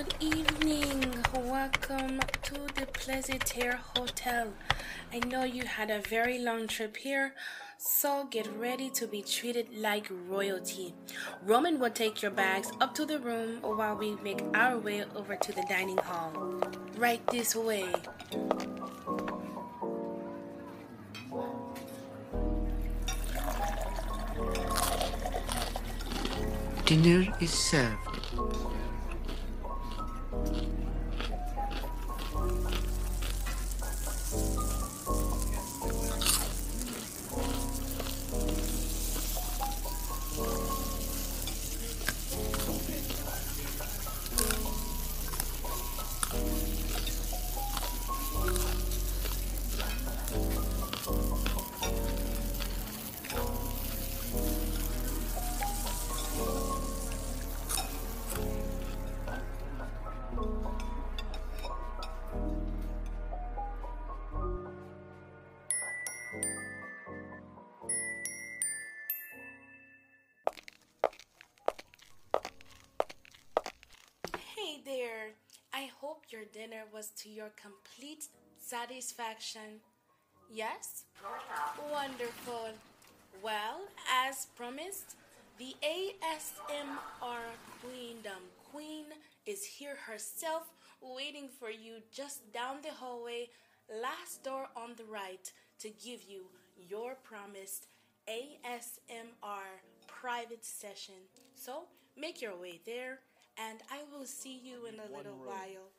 Good evening. Welcome to the Pleasure Hotel. I know you had a very long trip here, so get ready to be treated like royalty. Roman will take your bags up to the room while we make our way over to the dining hall. Right this way. Dinner is served. Your was to your complete satisfaction. Yes? Wonderful. Well, as promised, the ASMR Queendom Queen is here herself waiting for you just down the hallway, last door on the right, to give you your promised ASMR private session. So make your way there, and I will see you in a little while.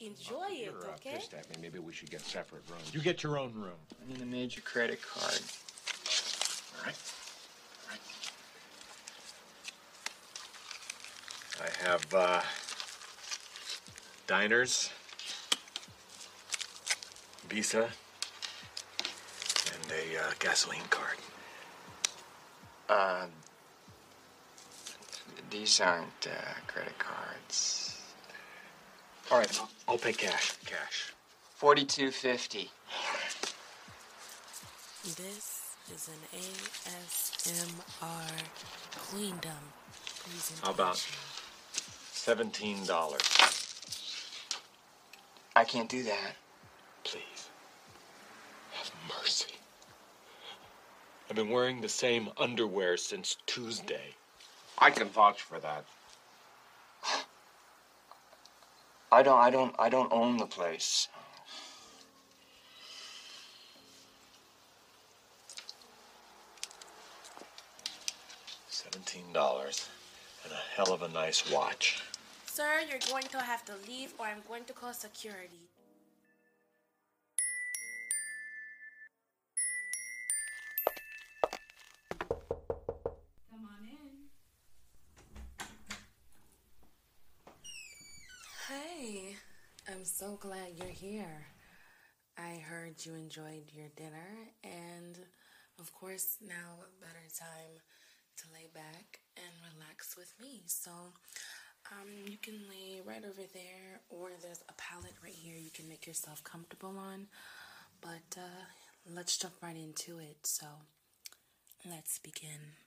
Enjoy it, You're uh, okay? pissed at me. Maybe we should get separate rooms. You get your own room. I need a major credit card. All right. All right. I have uh, diners, Visa, and a uh, gasoline card. Uh, these aren't uh, credit cards. All right, I'll, I'll pay cash. Cash. Forty-two fifty. This is an ASMR Queendom presentation. How about seventeen dollars, I can't do that. please? Have mercy. I've been wearing the same underwear since Tuesday. I can vouch for that. I don't. I don't. I don't own the place. Seventeen dollars and a hell of a nice watch. Sir, you're going to have to leave or I'm going to call security. So glad you're here. I heard you enjoyed your dinner, and of course, now better time to lay back and relax with me. So, um, you can lay right over there, or there's a pallet right here you can make yourself comfortable on. But uh, let's jump right into it. So, let's begin.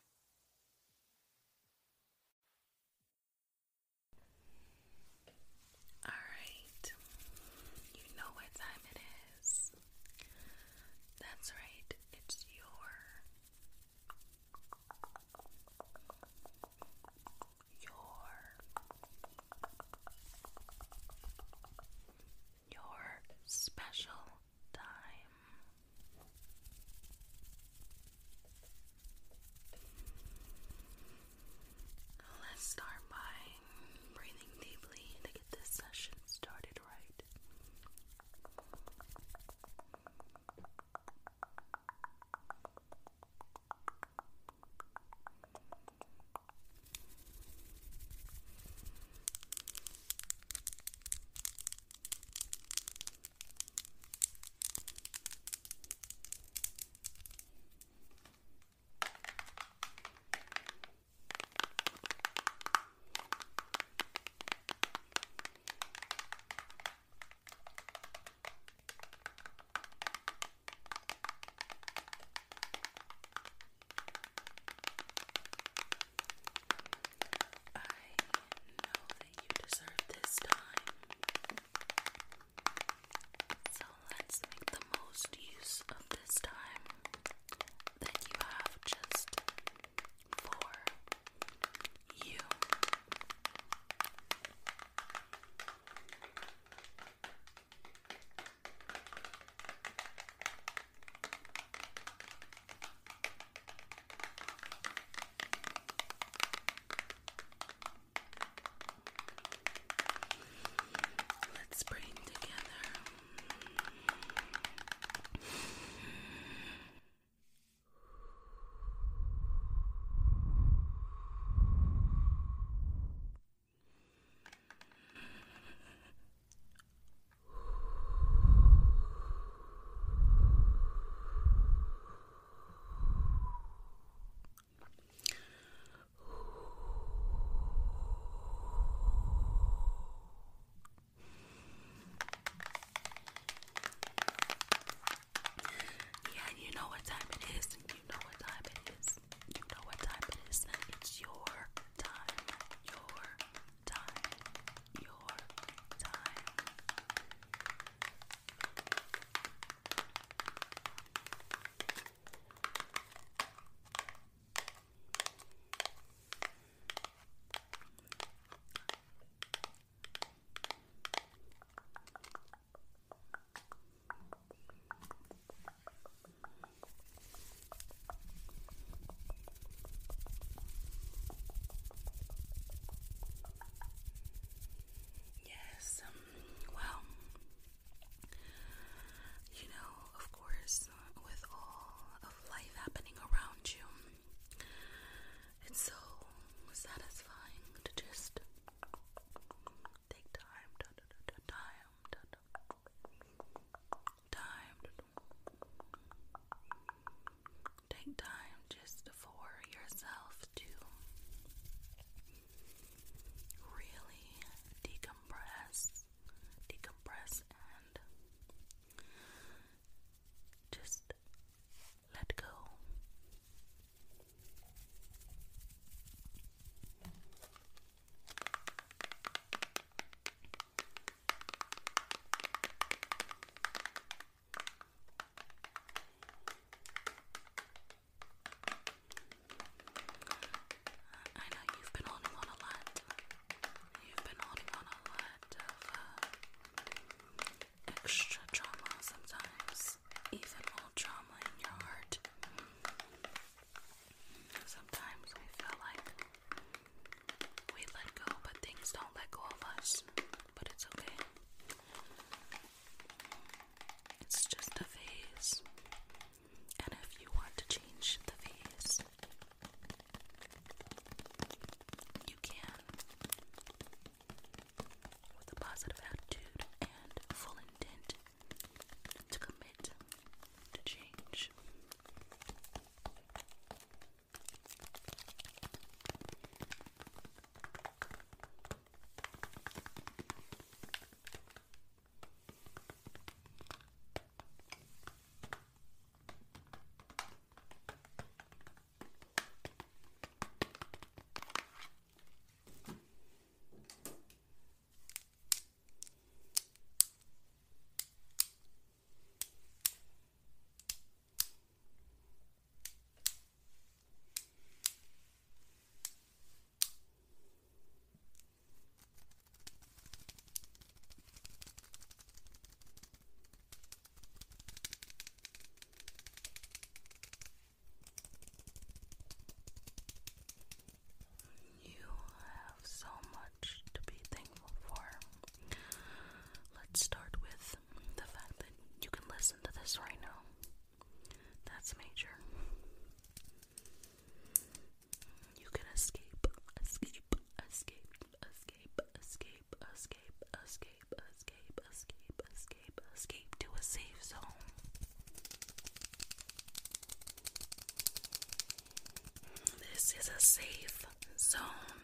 Safe zone.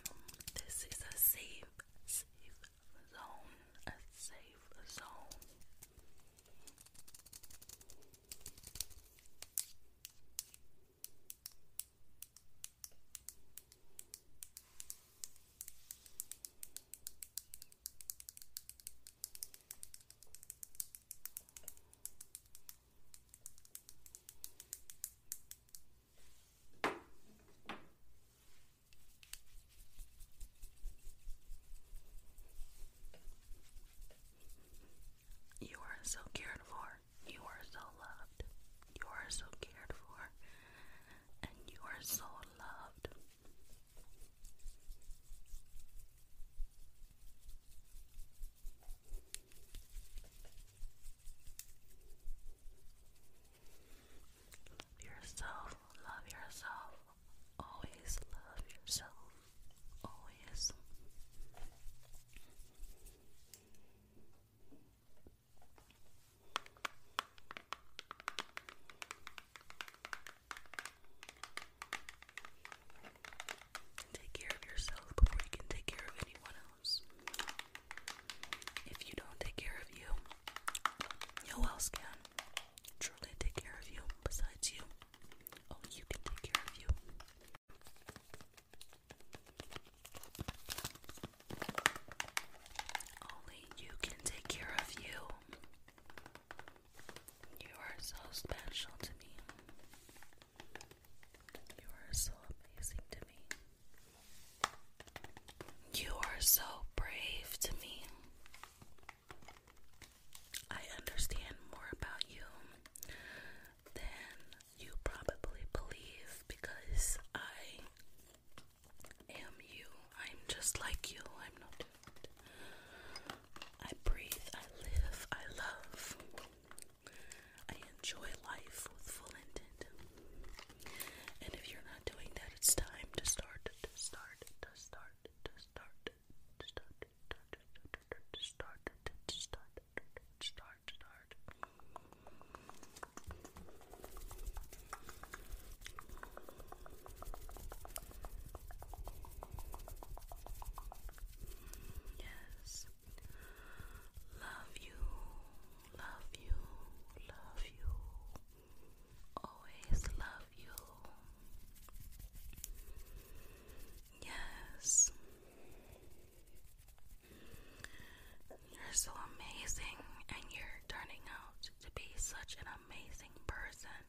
amazing person.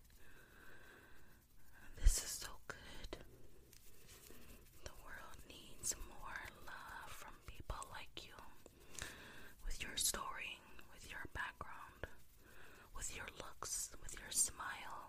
This is so good. The world needs more love from people like you with your story, with your background, with your looks, with your smile,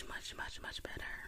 much, much, much, better.